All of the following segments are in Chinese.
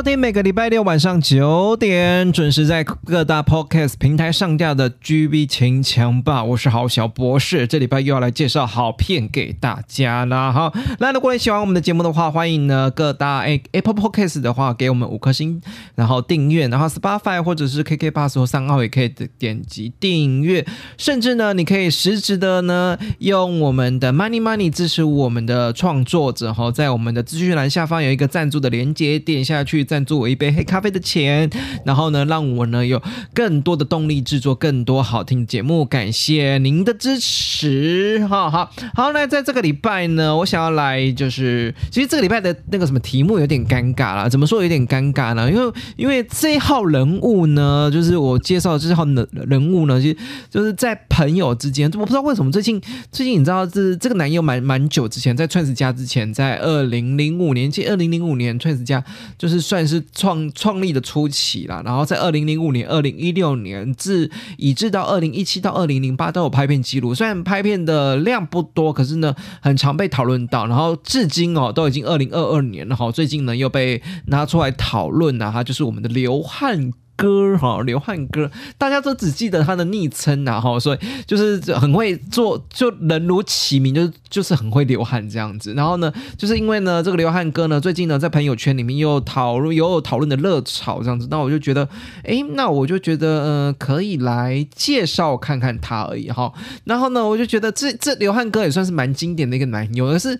收听每个礼拜六晚上九点准时在各大 podcast 平台上架的 GB 情强吧，我是郝小博士，这礼拜又要来介绍好片给大家啦。哈，那如果你喜欢我们的节目的话，欢迎呢各大 A Apple Podcast 的话给我们五颗星，然后订阅，然后 Spotify 或者是 KK Bus 或三号也可以点击订阅，甚至呢你可以实质的呢用我们的 Money Money 支持我们的创作者哈，在我们的资讯栏下方有一个赞助的连接，点下去赞助我一杯黑咖啡的钱，然后呢，让我呢有更多的动力制作更多好听节目。感谢您的支持，好好好。那在这个礼拜呢，我想要来就是，其实这个礼拜的那个什么题目有点尴尬啦。怎么说有点尴尬呢？因为因为这号人物呢，就是我介绍这号人人物呢，就就是在朋友之间，我不知道为什么最近最近你知道这这个男友蛮蛮久之前，在 Trans 家之前，在二零零五年，其实二零零五年 Trans 家就是算但是创创立的初期啦。然后在二零零五年、二零一六年至以至到二零一七到二零零八都有拍片记录，虽然拍片的量不多，可是呢很常被讨论到。然后至今哦都已经二零二二年了哈，最近呢又被拿出来讨论啊，他就是我们的刘汉。哥哈，刘汉哥，大家都只记得他的昵称呐哈，所以就是很会做，就人如其名，就是就是很会流汗这样子。然后呢，就是因为呢，这个刘汉哥呢，最近呢在朋友圈里面又讨论，又有讨论的热潮这样子，那我就觉得，诶，那我就觉得，呃，可以来介绍看看他而已哈。然后呢，我就觉得这这刘汉哥也算是蛮经典的一个男友，可是。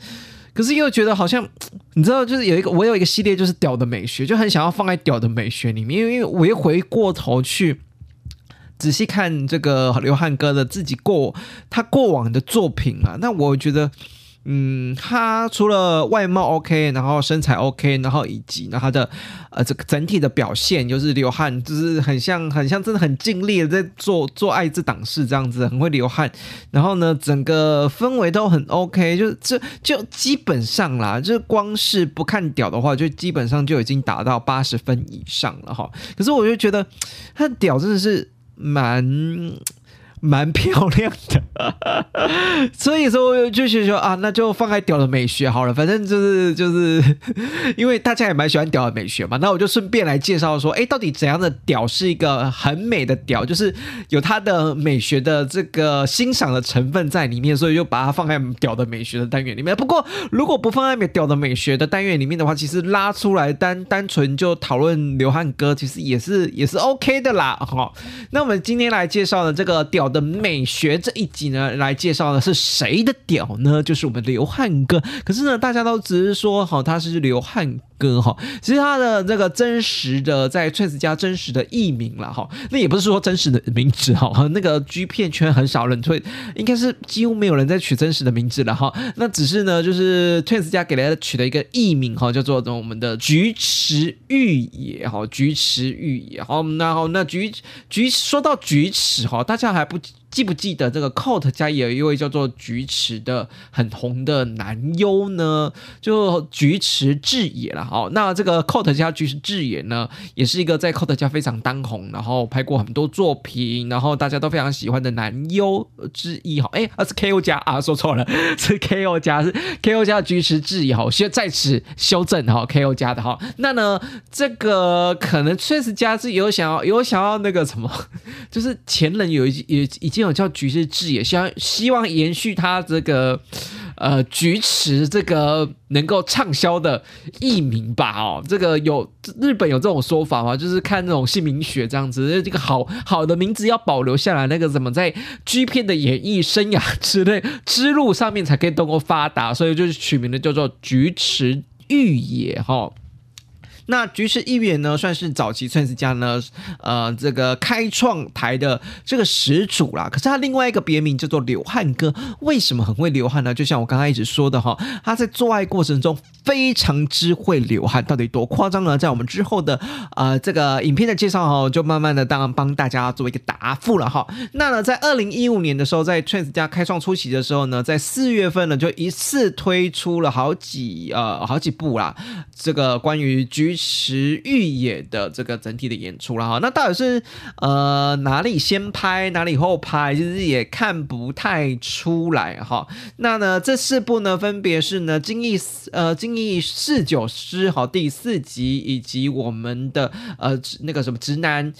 可是又觉得好像，你知道，就是有一个我有一个系列，就是屌的美学，就很想要放在屌的美学里面，因为我一回过头去仔细看这个刘汉哥的自己过他过往的作品啊，那我觉得。嗯，他除了外貌 OK，然后身材 OK，然后以及呢他的呃这个整体的表现，就是流汗，就是很像很像真的很尽力的在做做爱这档事这样子，很会流汗。然后呢，整个氛围都很 OK，就这就基本上啦，就是光是不看屌的话，就基本上就已经达到八十分以上了哈。可是我就觉得他的屌真的是蛮。蛮漂亮的，所以说我就是说啊，那就放在屌的美学好了，反正就是就是 因为大家也蛮喜欢屌的美学嘛，那我就顺便来介绍说，哎，到底怎样的屌是一个很美的屌，就是有它的美学的这个欣赏的成分在里面，所以就把它放在屌的美学的单元里面。不过如果不放在屌的美学的单元里面的话，其实拉出来单单纯就讨论刘汉歌，其实也是也是 OK 的啦。哈，那我们今天来介绍的这个屌。的美学这一集呢，来介绍的是谁的屌呢？就是我们刘汉哥。可是呢，大家都只是说，好，他是刘汉哥，哈。其实他的这个真实的在 Trans 家真实的艺名了，哈。那也不是说真实的名字，哈。那个 G 片圈很少人会，应该是几乎没有人在取真实的名字了，哈。那只是呢，就是 Trans 家给他取了一个艺名，哈，叫做我们的菊池玉野，哈，菊池玉野，好，然后那菊菊说到菊池，哈，大家还不。记不记得这个 Coat 家有一位叫做菊池的很红的男优呢？就菊池智也了。好，那这个 Cot 家菊池智也呢，也是一个在 Cot 家非常当红，然后拍过很多作品，然后大家都非常喜欢的男优之一。哈，哎，是 KO 家啊，说错了，是 KO 家，是 KO 家的菊池智也。好，先在此修正哈，KO 家的哈。那呢，这个可能确实家是有想要有想要那个什么，就是前人有一有一。有叫菊池智也，希望希望延续他这个呃菊池这个能够畅销的艺名吧哦，这个有日本有这种说法吗？就是看那种姓名学这样子，这个好好的名字要保留下来，那个怎么在 G 片的演艺生涯之类之路上面才可以能够发达，所以就是取名的叫做菊池玉也哈。那菊池议员呢，算是早期 Twins 家呢，呃，这个开创台的这个始祖啦。可是他另外一个别名叫做流汗哥，为什么很会流汗呢？就像我刚刚一直说的哈，他在做爱过程中非常之会流汗，到底多夸张呢？在我们之后的呃这个影片的介绍哈，就慢慢的当然帮大家做一个答复了哈。那呢，在二零一五年的时候，在 trans 家开创初期的时候呢，在四月份呢，就一次推出了好几呃好几部啦，这个关于菊石玉野的这个整体的演出了哈。那到底是呃哪里先拍，哪里后拍，其实也看不太出来哈。那呢，这四部呢，分别是呢《精益呃精益四九师》哈第四集，以及我们的呃那个什么直男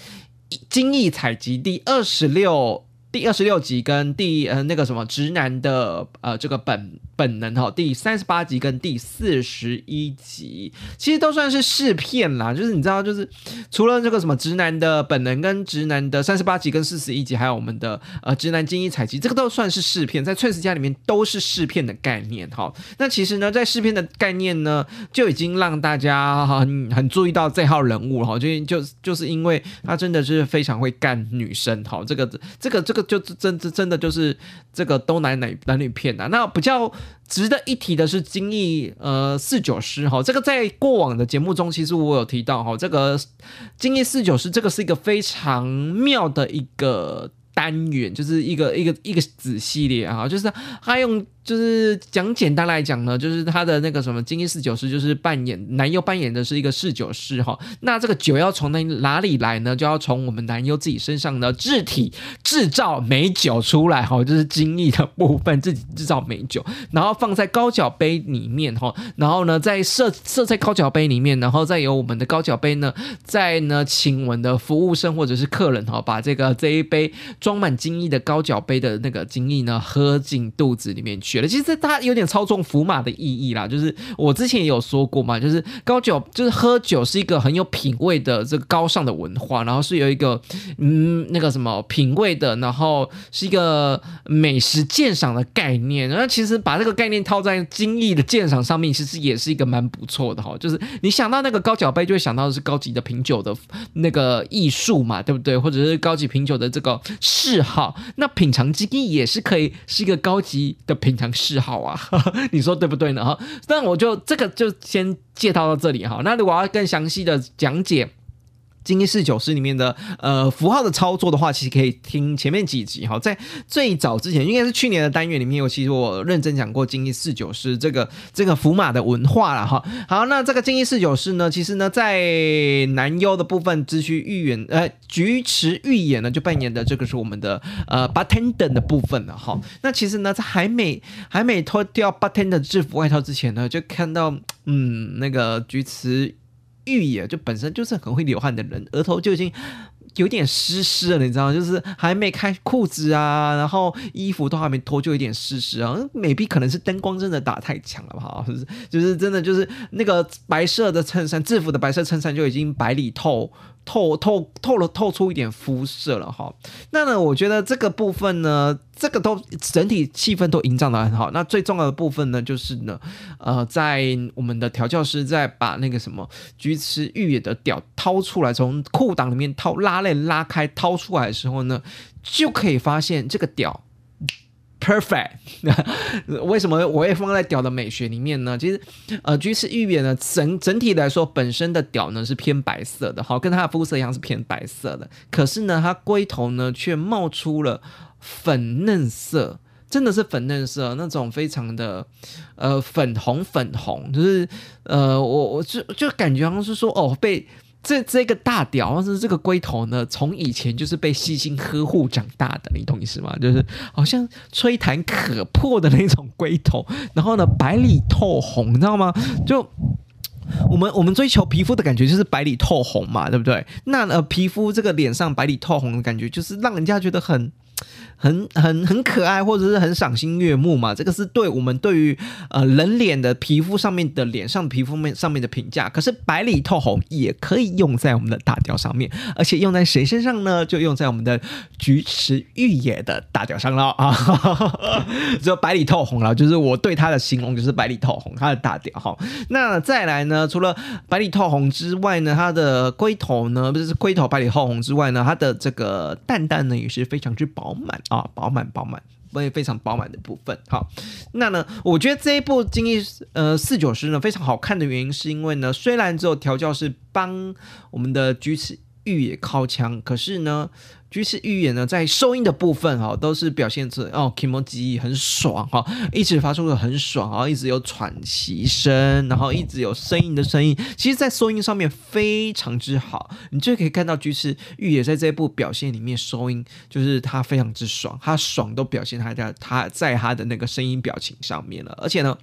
精益采集第二十六。第二十六集跟第呃那个什么直男的呃这个本本能哈，第三十八集跟第四十一集，其实都算是试片啦。就是你知道，就是除了这个什么直男的本能跟直男的三十八集跟四十一集，还有我们的呃直男精英采集，这个都算是试片，在翠丝家里面都是试片的概念哈。那其实呢，在试片的概念呢，就已经让大家很很注意到这号人物哈，就就就是因为他真的是非常会干女生哈，这个这个这个。就真真真的就是这个都男男男女片呐。那比较值得一提的是精益呃四九师哈，这个在过往的节目中其实我有提到哈，这个精益四九师这个是一个非常妙的一个单元，就是一个一个一个子系列哈，就是他用。就是讲简单来讲呢，就是他的那个什么金翼四九师，就是扮演男优扮演的是一个侍酒师哈。那这个酒要从哪哪里来呢？就要从我们男优自己身上的制体制造美酒出来哈，就是精益的部分自己制造美酒，然后放在高脚杯里面哈，然后呢再设设在高脚杯里面，然后再由我们的高脚杯呢，再呢请我们的服务生或者是客人哈，把这个这一杯装满精益的高脚杯的那个精益呢喝进肚子里面去。其实它有点操纵福马的意义啦，就是我之前也有说过嘛，就是高酒就是喝酒是一个很有品味的这个高尚的文化，然后是有一个嗯那个什么品味的，然后是一个美食鉴赏的概念。然后其实把这个概念套在精益的鉴赏上面，其实也是一个蛮不错的哈。就是你想到那个高脚杯，就会想到是高级的品酒的那个艺术嘛，对不对？或者是高级品酒的这个嗜好，那品尝精益也是可以是一个高级的品。嗜好啊，你说对不对呢？哈，那我就这个就先介绍到这里哈。那如果要更详细的讲解。金一四九师里面的呃符号的操作的话，其实可以听前面几集哈。在最早之前，应该是去年的单元里面，我其实我认真讲过金一四九师这个这个符码的文化了哈。好，那这个金一四九师呢，其实呢在男优的部分，只需预演呃菊池预演呢就扮演的这个是我们的呃 bartender 的部分了哈。那其实呢在还没还没脱掉 bartender 制服外套之前呢，就看到嗯那个菊池。玉野就本身就是很会流汗的人，额头就已经有点湿湿了，你知道？就是还没开裤子啊，然后衣服都还没脱，就有点湿湿啊。美币可能是灯光真的打太强了吧？就是就是真的就是那个白色的衬衫，制服的白色衬衫就已经白里透。透透透了，透出一点肤色了哈。那呢，我觉得这个部分呢，这个都整体气氛都营造的很好。那最重要的部分呢，就是呢，呃，在我们的调教师在把那个什么菊池玉野的屌掏出来，从裤裆里面掏拉链拉开掏出来的时候呢，就可以发现这个屌。Perfect，为什么我会放在屌的美学里面呢？其实，呃，菊池玉野呢，整整体来说，本身的屌呢是偏白色的，好，跟它的肤色一样是偏白色的。可是呢，它龟头呢却冒出了粉嫩色，真的是粉嫩色，那种非常的呃粉红粉红，就是呃，我我就就感觉好像是说哦被。这这个大屌，是这个龟头呢，从以前就是被细心呵护长大的，你懂意思吗？就是好像吹弹可破的那种龟头，然后呢，白里透红，你知道吗？就我们我们追求皮肤的感觉就是白里透红嘛，对不对？那呃，皮肤这个脸上白里透红的感觉，就是让人家觉得很。很很很可爱，或者是很赏心悦目嘛。这个是对我们对于呃人脸的皮肤上面的脸上皮肤面上面的评价。可是白里透红也可以用在我们的大雕上面，而且用在谁身上呢？就用在我们的菊池玉野的大雕上了啊！只有白里透红了，就是我对它的形容就是白里透红，它的大雕哈。那再来呢，除了白里透红之外呢，它的龟头呢，不是龟头白里透红之外呢，它的这个蛋蛋呢也是非常之薄饱满。啊，饱满饱满，非非常饱满的部分。好，那呢，我觉得这一部《精益呃四九师》呢非常好看的原因，是因为呢，虽然只有调教是帮我们的菊池玉也靠枪，可是呢。居士预言呢，在收音的部分哈，都是表现出哦，Kimoji 很爽哈，一直发出的很爽啊，一直有喘息声，然后一直有声音的声音，其实，在收音上面非常之好，你就可以看到居士预言在这一部表现里面收音，就是他非常之爽，他爽都表现他在他在他的那个声音表情上面了，而且呢。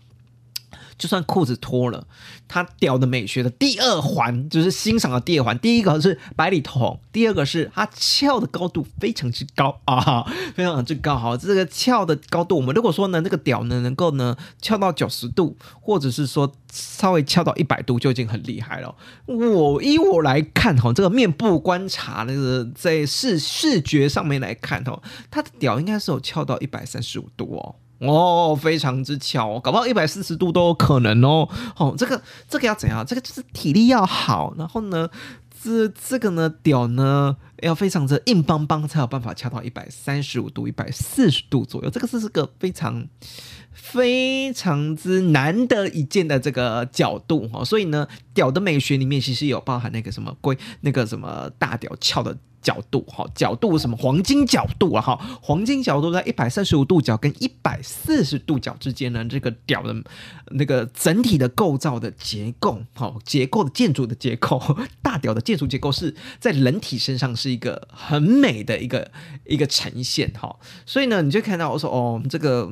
就算裤子脱了，他屌的美学的第二环就是欣赏的第二环。第一个是白里透红，第二个是他翘的高度非常之高啊，非常之高。好，这个翘的高度，我们如果说呢，那个屌呢能够呢翘到九十度，或者是说稍微翘到一百度，就已经很厉害了。我依我来看哈，这个面部观察那个在视视觉上面来看哦，他的屌应该是有翘到一百三十五度哦。哦，非常之巧，搞不好一百四十度都有可能哦。哦，这个这个要怎样？这个就是体力要好，然后呢，这这个呢，屌呢要非常的硬邦邦，才有办法翘到一百三十五度、一百四十度左右。这个是是个非常非常之难得一见的这个角度哈。所以呢，屌的美学里面其实有包含那个什么龟，那个什么大屌翘的。角度哈，角度什么黄金角度啊哈，黄金角度在一百三十五度角跟一百四十度角之间呢，这个屌的那个整体的构造的结构，好结构的建筑的结构，大屌的建筑结构是在人体身上是一个很美的一个一个呈现哈，所以呢，你就看到我说哦，这个。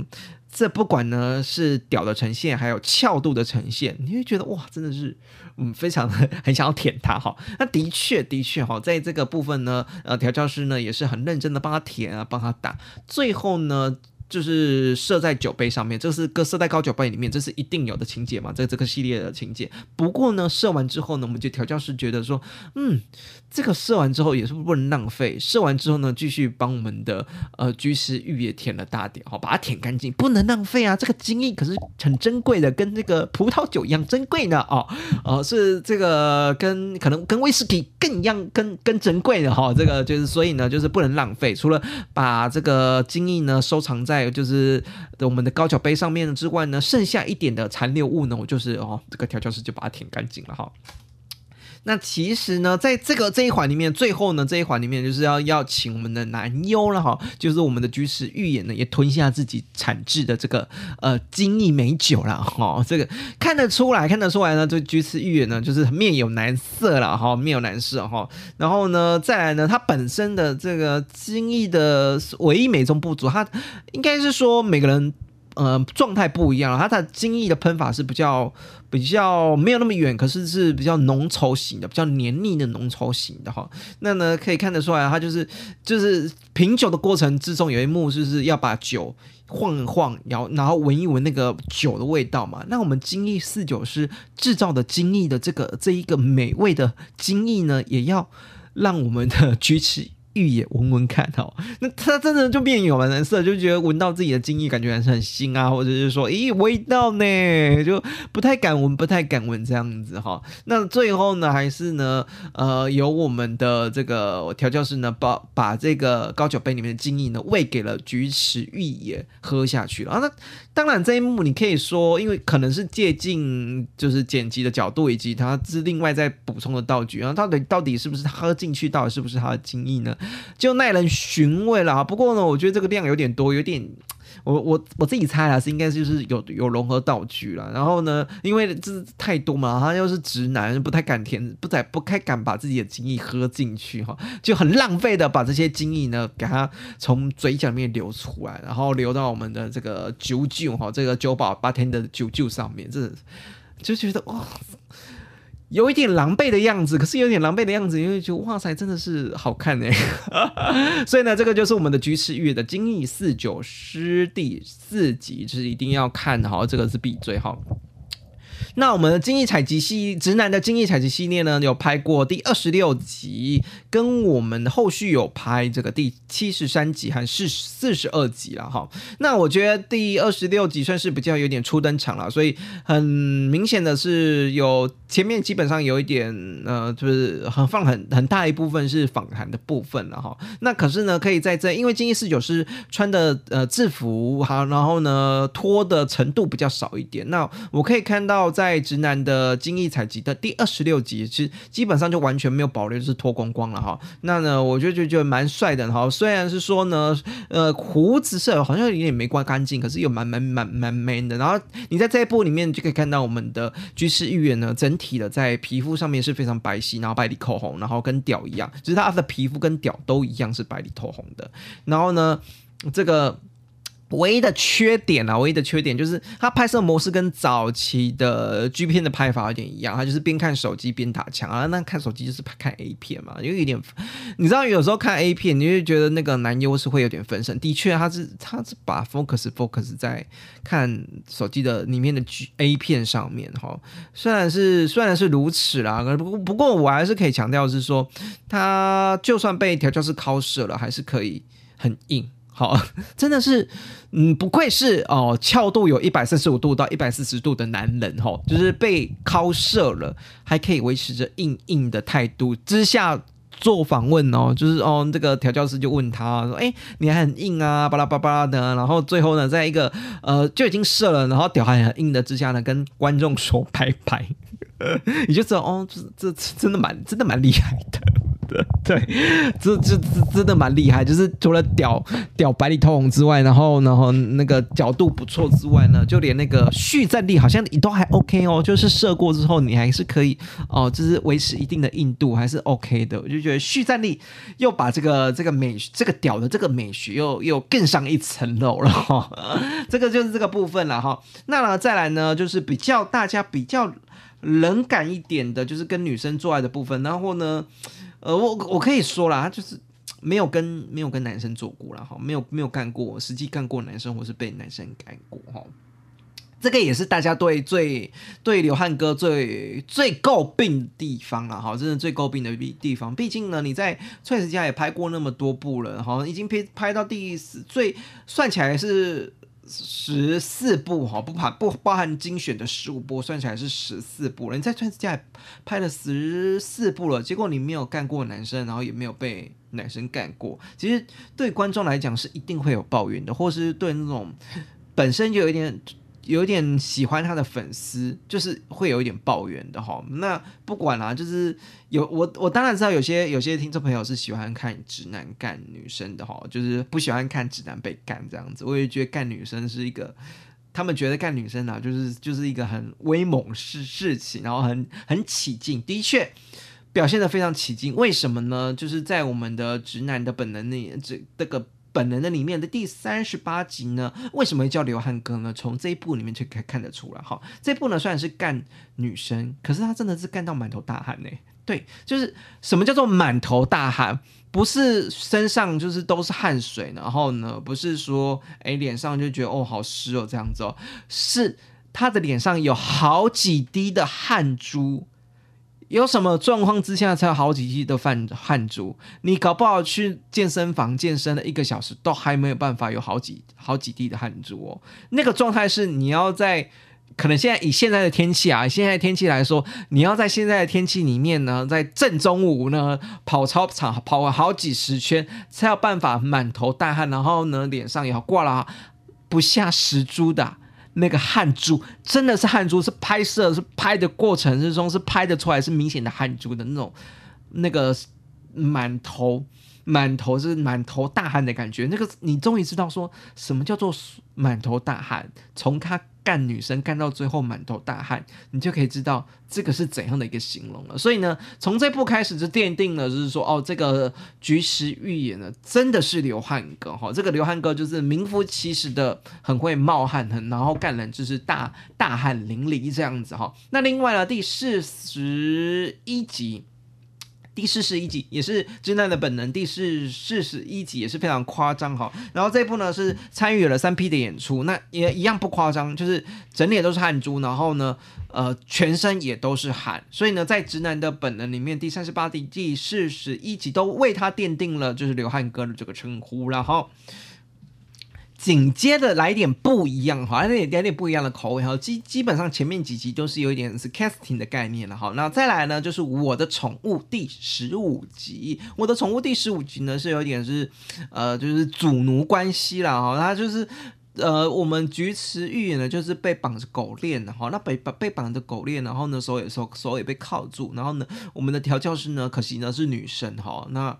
这不管呢是屌的呈现，还有翘度的呈现，你会觉得哇，真的是嗯，非常的很想要舔它哈。那的确的确哈，在这个部分呢，呃，调教师呢也是很认真的帮他舔啊，帮他打，最后呢。就是射在酒杯上面，这是个射在高酒杯里面，这是一定有的情节嘛，在这个系列的情节。不过呢，射完之后呢，我们就调教师觉得说，嗯，这个射完之后也是不能浪费。射完之后呢，继续帮我们的呃居士玉也舔了大点，好把它舔干净，不能浪费啊！这个精液可是很珍贵的，跟那个葡萄酒一样珍贵呢，哦哦，是这个跟可能跟威士忌更一样，更更珍贵的哈。这个就是所以呢，就是不能浪费，除了把这个精液呢收藏在。还有就是我们的高脚杯上面之外呢，剩下一点的残留物呢，我就是哦，这个调教师就把它舔干净了哈。那其实呢，在这个这一环里面，最后呢这一环里面就是要要请我们的男优了哈，就是我们的居士预言呢也吞下自己产制的这个呃精益美酒了哈，这个看得出来看得出来呢，这居士预言呢就是面有难色了哈，面有难色哈，然后呢再来呢，它本身的这个精益的唯一美中不足，它应该是说每个人。呃，状态不一样，它的精益的喷法是比较比较没有那么远，可是是比较浓稠型的，比较黏腻的浓稠型的哈。那呢，可以看得出来，它就是就是品酒的过程之中有一幕，就是要把酒晃一晃，然后然后闻一闻那个酒的味道嘛。那我们精益四九是制造的精益的这个这一个美味的精益呢，也要让我们的举起。玉也闻闻看哦，那他真的就变有了蓝色，就觉得闻到自己的精液，感觉还是很新啊，或者是说，咦，味道呢，就不太敢闻，不太敢闻这样子哈。那最后呢，还是呢，呃，由我们的这个调教师呢，把把这个高脚杯里面的精液呢，喂给了菊池玉也喝下去了啊。那当然这一幕你可以说，因为可能是借镜，就是剪辑的角度，以及他是另外再补充的道具然后。到底到底是不是喝进去，到底是不是他的精液呢？就耐人寻味了哈。不过呢，我觉得这个量有点多，有点，我我我自己猜啦，是应该就是有有融合道具了。然后呢，因为这太多嘛，他又是直男，不太敢填，不太不太敢把自己的精液喝进去哈，就很浪费的把这些精液呢，给他从嘴角里面流出来，然后流到我们的这个酒酒哈，这个酒保八天的酒酒上面，这就觉得哇。有一点狼狈的样子，可是有点狼狈的样子，因为觉得哇塞，真的是好看哎！所以呢，这个就是我们的居士玉的《精益四九师》第四集，就是一定要看好，这个是必追哈。那我们的精益采集系直男的精益采集系列呢，有拍过第二十六集，跟我们后续有拍这个第七十三集还是四十二集了哈。那我觉得第二十六集算是比较有点初登场了，所以很明显的是有前面基本上有一点呃，就是很放很很大一部分是访谈的部分了哈。那可是呢，可以在这因为精益四九是穿的呃制服哈，然后呢脱的程度比较少一点。那我可以看到在在直男的精益采集的第二十六集，其实基本上就完全没有保留，就是脱光光了哈。那呢，我就就觉得蛮帅的哈。虽然是说呢，呃，胡子色好像有点没刮干净，可是又蛮蛮蛮蛮 man 的。然后你在这一部里面就可以看到我们的居士预言呢，整体的在皮肤上面是非常白皙，然后白里透红，然后跟屌一样，就是他的皮肤跟屌都一样是白里透红的。然后呢，这个。唯一的缺点啊，唯一的缺点就是它拍摄模式跟早期的 G 片的拍法有点一样，它就是边看手机边打枪啊。那看手机就是看 A 片嘛，因为有点，你知道有时候看 A 片，你会觉得那个男优是会有点分神。的确，他是他是把 focus focus 在看手机的里面的 G A 片上面哈。虽然是虽然是如此啦，不过不过我还是可以强调是说，他就算被调教师敲射了，还是可以很硬。好，真的是，嗯，不愧是哦，翘度有一百四十五度到一百四十度的男人哈，就是被敲射了，还可以维持着硬硬的态度。之下做访问哦，就是哦，这个调教师就问他说，哎，你还很硬啊，巴拉巴拉的，然后最后呢，在一个呃就已经射了，然后屌还很硬的之下呢，跟观众说拜拜，你就知道哦，这这真的蛮真的蛮厉害的。对，这这这真的蛮厉害，就是除了屌屌白里透红之外，然后然后那个角度不错之外呢，就连那个续战力好像你都还 OK 哦，就是射过之后你还是可以哦，就是维持一定的硬度还是 OK 的，我就觉得续战力又把这个这个美这个屌的这个美学又又更上一层楼了哈，这个就是这个部分了哈。那呢再来呢，就是比较大家比较冷感一点的，就是跟女生做爱的部分，然后呢。呃，我我可以说啦，他就是没有跟没有跟男生做过了哈，没有没有干过，实际干过男生或是被男生干过哈。这个也是大家对最对刘汉哥最最诟病的地方了哈，真的最诟病的地地方。毕竟呢，你在《翠石家》也拍过那么多部了，哈，已经拍拍到第四，最算起来是。十四部哈，不含不包含精选的十五部，算起来是十四部了。你在《钻石家》拍了十四部了，结果你没有干过男生，然后也没有被男生干过。其实对观众来讲是一定会有抱怨的，或是对那种本身就有一点。有点喜欢他的粉丝，就是会有一点抱怨的哈。那不管啦，就是有我我当然知道有些有些听众朋友是喜欢看直男干女生的哈，就是不喜欢看直男被干这样子。我也觉得干女生是一个，他们觉得干女生啊，就是就是一个很威猛事事情，然后很很起劲，的确表现的非常起劲。为什么呢？就是在我们的直男的本能里，这这个。本能的里面的第三十八集呢，为什么叫流汗哥呢？从这一部里面就可以看得出来。哈，这部呢虽然是干女生，可是他真的是干到满头大汗呢。对，就是什么叫做满头大汗？不是身上就是都是汗水，然后呢，不是说哎脸上就觉得哦好湿哦这样子哦，是他的脸上有好几滴的汗珠。有什么状况之下才有好几滴的汗汗珠？你搞不好去健身房健身了一个小时，都还没有办法有好几好几滴的汗珠哦。那个状态是你要在可能现在以现在的天气啊，现在天气来说，你要在现在的天气里面呢，在正中午呢跑操场跑完好几十圈，才有办法满头大汗，然后呢脸上也挂了不下十珠的。那个汗珠真的是汗珠，是拍摄是拍的过程之中是拍的出来是明显的汗珠的那种，那个满头满头就是满头大汗的感觉。那个你终于知道说什么叫做满头大汗，从他。干女生干到最后满头大汗，你就可以知道这个是怎样的一个形容了。所以呢，从这部开始就奠定了，就是说，哦，这个菊石玉也呢，真的是流汗哥哈。这个流汗哥就是名副其实的很会冒汗，很然后干人就是大大汗淋漓这样子哈。那另外呢，第四十一集。第四十一集也是《直男的本能》，第四四十一集也是非常夸张哈。然后这一部呢是参与了三批的演出，那也一样不夸张，就是整脸都是汗珠，然后呢，呃，全身也都是汗。所以呢，在《直男的本能》里面，第三十八集、第四十一集都为他奠定了就是流汗哥的这个称呼，然后。紧接着来点不一样哈，来点点点不一样的口味哈。基基本上前面几集都是有一点是 casting 的概念了哈。那再来呢，就是我的宠物第十五集。我的宠物第十五集呢，是有点是呃，就是主奴关系了哈。它就是呃，我们菊池玉也呢，就是被绑着狗链的哈。那被绑被绑着狗链，然后呢手也手手也被铐住，然后呢，我们的调教师呢，可惜呢是女生哈。那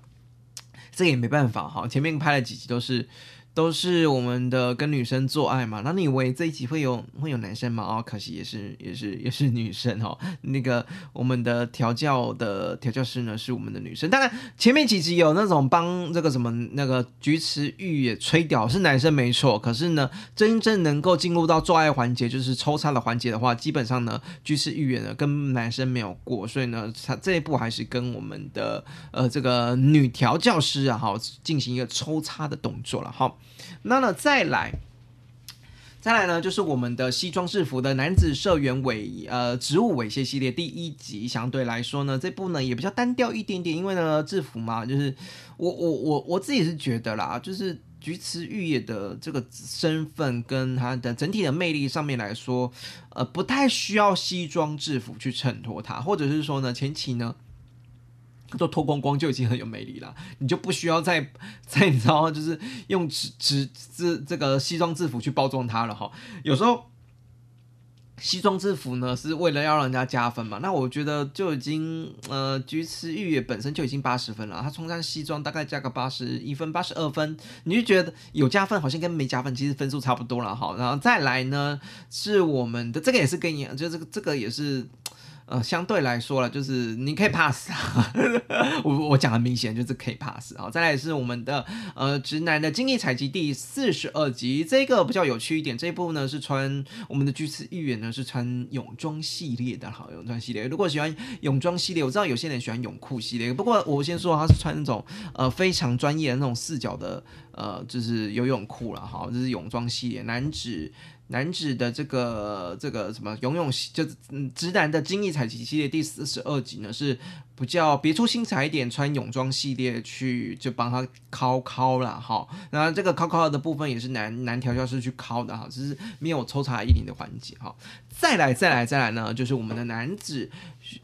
这也没办法哈，前面拍了几集都是。都是我们的跟女生做爱嘛？那你以为这一集会有会有男生吗？哦，可惜也是也是也是女生哦。那个我们的调教的调教师呢是我们的女生。当然前面几集有那种帮这个什么那个菊池玉也吹屌是男生没错。可是呢，真正能够进入到做爱环节，就是抽插的环节的话，基本上呢，菊池玉也呢跟男生没有过，所以呢，他这一步还是跟我们的呃这个女调教师啊哈进行一个抽插的动作了哈。那呢，再来，再来呢，就是我们的西装制服的男子社员猥呃职务猥亵系列第一集，相对来说呢，这部呢也比较单调一点点，因为呢制服嘛，就是我我我我自己是觉得啦，就是菊池玉也的这个身份跟他的整体的魅力上面来说，呃，不太需要西装制服去衬托他，或者是说呢，前期呢。都脱光光就已经很有魅力了，你就不需要再再你知道就是用纸纸这这个西装制服去包装它了哈。有时候西装制服呢是为了要让人家加分嘛，那我觉得就已经呃菊池玉也本身就已经八十分了，他穿上西装大概加个八十一分、八十二分，你就觉得有加分，好像跟没加分其实分数差不多了哈。然后再来呢是我们的这个也是跟你就这个这个也是。呃，相对来说了，就是你可以 pass 啊，我我讲的明显就是可以 pass 啊。再来是我们的呃直男的经济采集第四十二集，这个比较有趣一点。这一部呢是穿我们的巨次议员呢是穿泳装系列的，好泳装系列。如果喜欢泳装系列，我知道有些人喜欢泳裤系列，不过我先说他是穿那种呃非常专业的那种四角的呃就是游泳裤了，哈，这是泳装系列，男子。男子的这个这个什么游泳系，就嗯直男的精益采集系列第四十二集呢，是比较别出心裁一点，穿泳装系列去就帮他敲敲了哈。那这个敲敲的部分也是男男调教师去敲的哈，只是没有抽查衣领的环节哈。再来再来再来呢，就是我们的男子。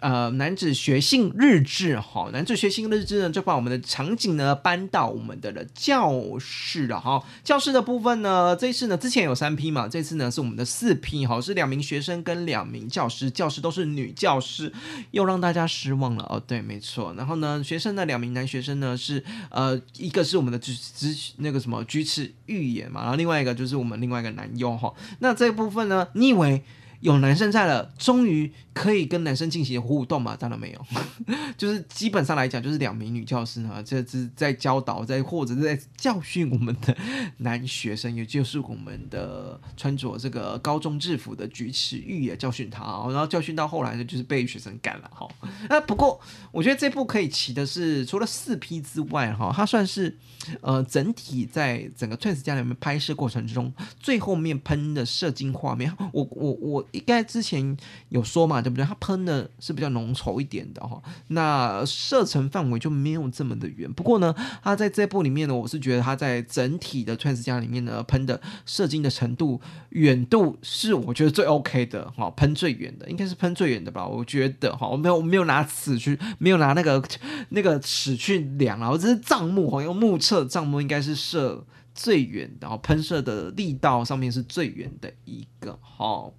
呃，男子学性日志哈，男子学性日志呢，就把我们的场景呢搬到我们的教室了哈。教室的部分呢，这次呢之前有三批嘛，这次呢是我们的四批哈，是两名学生跟两名教师，教师都是女教师，又让大家失望了哦。对，没错。然后呢，学生的两名男学生呢是呃，一个是我们的知知那个什么居次预言嘛，然后另外一个就是我们另外一个男优哈。那这部分呢，你以为？有男生在了，终于可以跟男生进行互动嘛？当然没有，就是基本上来讲，就是两名女教师呢，这是在教导，在或者是在教训我们的男学生，也就是我们的穿着这个高中制服的菊池玉也教训他，然后教训到后来呢，就是被学生干了哈。那不过我觉得这部可以骑的是，除了四批之外哈，它算是呃整体在整个 Twins 家里面拍摄过程之中最后面喷的射精画面，我我我。应该之前有说嘛，对不对？它喷的是比较浓稠一点的哈，那射程范围就没有这么的远。不过呢，它在这部里面呢，我是觉得它在整体的 Trans 家里面呢，喷的射精的程度远度是我觉得最 OK 的哈，喷最远的应该是喷最远的吧？我觉得哈，我没有没有拿尺去，没有拿那个 那个尺去量啊，我只是账目哈，用目测账目应该是射最远，然后喷射的力道上面是最远的一个哈。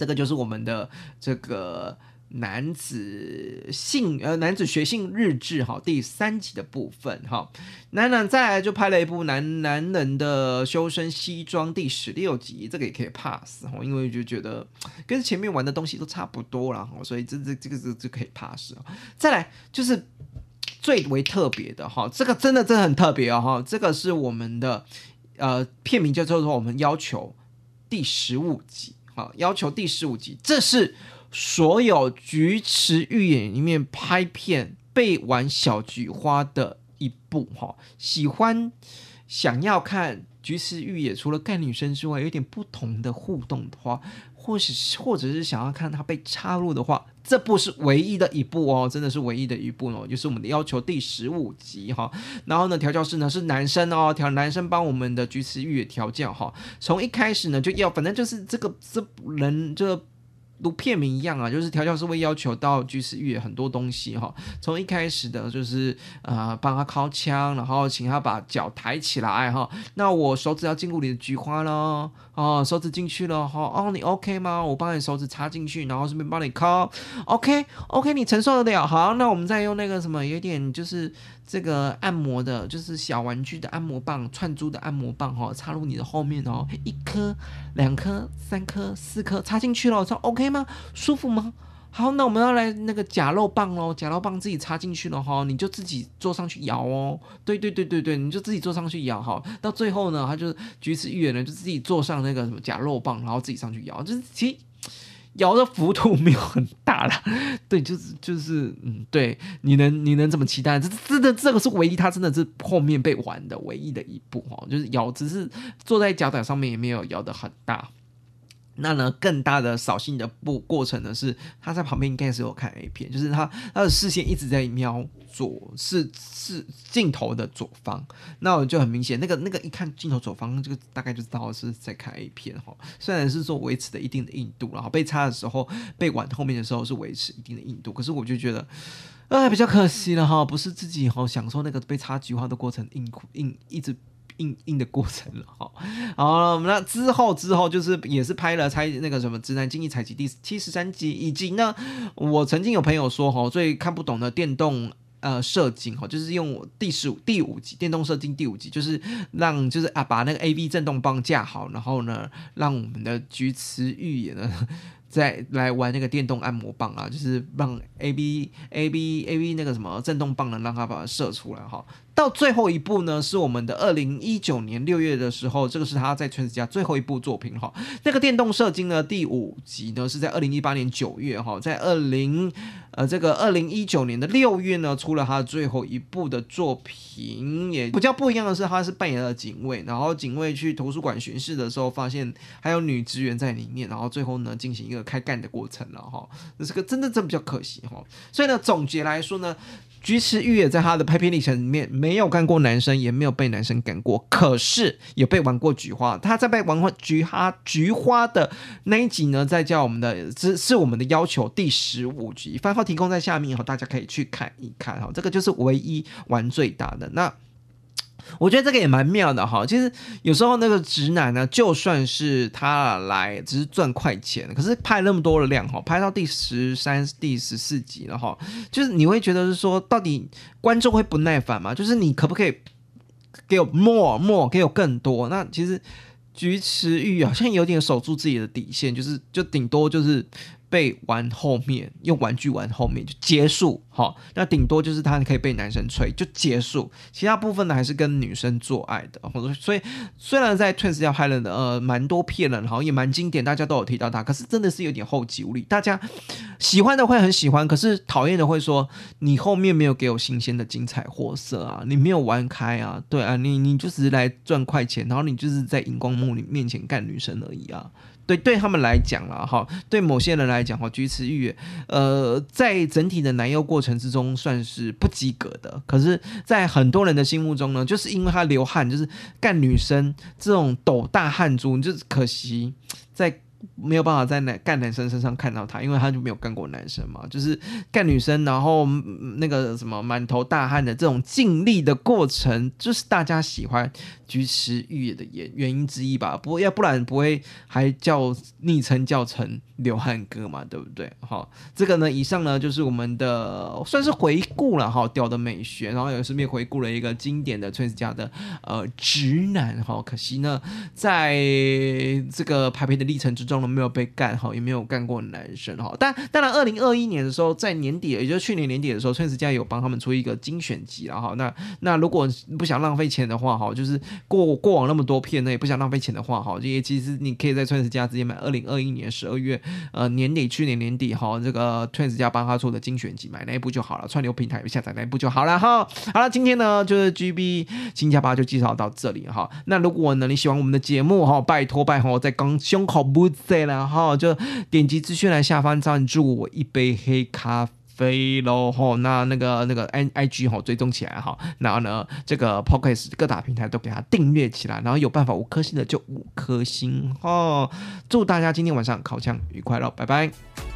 这个就是我们的这个男子性呃男子学性日志哈第三集的部分哈，男男再来就拍了一部男男人的修身西装第十六集，这个也可以 pass 哈，因为就觉得跟前面玩的东西都差不多了哈，所以这这这个这就可以 pass 再来就是最为特别的哈，这个真的真的很特别哦哈，这个是我们的呃片名叫做我们要求第十五集。要求第十五集，这是。所有菊池玉演里面拍片被玩小菊花的一部哈，喜欢想要看菊池玉也除了干女生之外有点不同的互动的话，或是或者是想要看他被插入的话，这部是唯一的一部哦，真的是唯一的一部哦，就是我们的要求第十五集哈。然后呢，调教师呢是男生哦，调男生帮我们的菊池玉调教哈。从一开始呢就要，反正就是这个这人这。如片名一样啊，就是调教师会要求到菊池玉很多东西哈。从一开始的就是呃帮他敲枪，然后请他把脚抬起来哈。那我手指要进入你的菊花喽，哦手指进去了哈。哦你 OK 吗？我帮你手指插进去，然后顺便帮你敲。OK OK 你承受得了？好，那我们再用那个什么有点就是这个按摩的，就是小玩具的按摩棒，串珠的按摩棒哈，插入你的后面哦，一颗、两颗、三颗、四颗插进去了，说 OK。吗？舒服吗？好，那我们要来那个假肉棒喽，假肉棒自己插进去了哈，你就自己坐上去摇哦。对对对对对，你就自己坐上去摇哈。到最后呢，他就橘子预言呢，就自己坐上那个什么假肉棒，然后自己上去摇，就是其实摇的幅度没有很大啦。对，就是就是嗯，对，你能你能怎么期待？这真的这个是唯一，他真的是后面被玩的唯一的一步哦，就是摇，只是坐在脚掌上面也没有摇的很大。那呢，更大的扫兴的步过程呢，是他在旁边应该是有看 A 片，就是他他的视线一直在瞄左是是镜头的左方，那我就很明显，那个那个一看镜头左方，这个大概就知道是在看 A 片哈。虽然是说维持的一定的硬度，然后被插的时候被挽后面的时候是维持一定的硬度，可是我就觉得，哎，比较可惜了哈，不是自己哈享受那个被插菊花的过程，硬硬一直。硬硬的过程了哈，好，那之后之后就是也是拍了猜那个什么直男经济采集第七十三集，以及呢，我曾经有朋友说哈，最看不懂的电动呃射精哈，就是用第十五第五集电动射精第五集，就是让就是啊把那个 A V 震动棒架好，然后呢让我们的菊池玉也呢。再来玩那个电动按摩棒啊，就是让 A B A B A B 那个什么震动棒呢，让它把它射出来哈。到最后一部呢，是我们的二零一九年六月的时候，这个是他在全世界最后一部作品哈。那个电动射精呢，第五集呢是在二零一八年九月哈，在二零呃这个二零一九年的六月呢出了他最后一部的作品，也比较不一样的是，他是扮演了警卫，然后警卫去图书馆巡视的时候，发现还有女职员在里面，然后最后呢进行一个开干的过程了哈。这是个真的真比较可惜哈。所以呢，总结来说呢。菊池玉也在他的拍片历程里面没有干过男生，也没有被男生干过，可是有被玩过菊花。他在被玩过菊花菊花的那一集呢，在叫我们的，这是我们的要求第十五集，番号提供在下面以后，大家可以去看一看哈，这个就是唯一玩最大的那。我觉得这个也蛮妙的哈，其实有时候那个直男呢，就算是他来只是赚快钱，可是拍那么多的量哈，拍到第十三、第十四集了哈，就是你会觉得是说，到底观众会不耐烦吗？就是你可不可以给我 more more，给我更多？那其实菊池玉好像有点守住自己的底线，就是就顶多就是。被玩后面用玩具玩后面就结束，哈，那顶多就是他可以被男生吹就结束，其他部分呢还是跟女生做爱的，或者所以虽然在 Twins 要拍了呃蛮多片了，然后也蛮经典，大家都有提到他，可是真的是有点后继无力，大家喜欢的会很喜欢，可是讨厌的会说你后面没有给我新鲜的精彩货色啊，你没有玩开啊，对啊，你你就是来赚快钱，然后你就是在荧光幕里面前干女生而已啊。对，对他们来讲了哈，对某些人来讲哈，菊池玉，呃，在整体的男优过程之中算是不及格的。可是，在很多人的心目中呢，就是因为他流汗，就是干女生这种抖大汗珠，就是可惜在没有办法在男干男生身上看到他，因为他就没有干过男生嘛，就是干女生，然后那个什么满头大汗的这种尽力的过程，就是大家喜欢菊池玉也的原原因之一吧。不要不然不会还叫昵称叫成流汗哥嘛，对不对？好，这个呢，以上呢就是我们的算是回顾了哈，屌的美学，然后也顺便回顾了一个经典的崔斯家的呃直男哈，可惜呢，在这个排片的历程之中呢。没有被干哈，也没有干过男生哈。但当然，二零二一年的时候，在年底，也就是去年年底的时候，崔斯家有帮他们出一个精选集了哈。那那如果不想浪费钱的话哈，就是过过往那么多片呢，也不想浪费钱的话哈，也其实你可以在崔斯家直接买二零二一年十二月呃年底去年年底哈，这个崔斯家帮他出的精选集，买那一部就好了。串流平台下载那一部就好了哈。好了，今天呢就是 GB 新加坡就介绍到这里哈。那如果呢你喜欢我们的节目哈，拜托拜托，在刚胸口不在。了哈就点击资讯栏下方赞助我一杯黑咖啡飞喽吼，那那个那个 N I G 吼追踪起来哈，然后呢这个 Podcast 各大平台都给它订阅起来，然后有办法五颗星的就五颗星哈，祝大家今天晚上烤枪愉快喽，拜拜。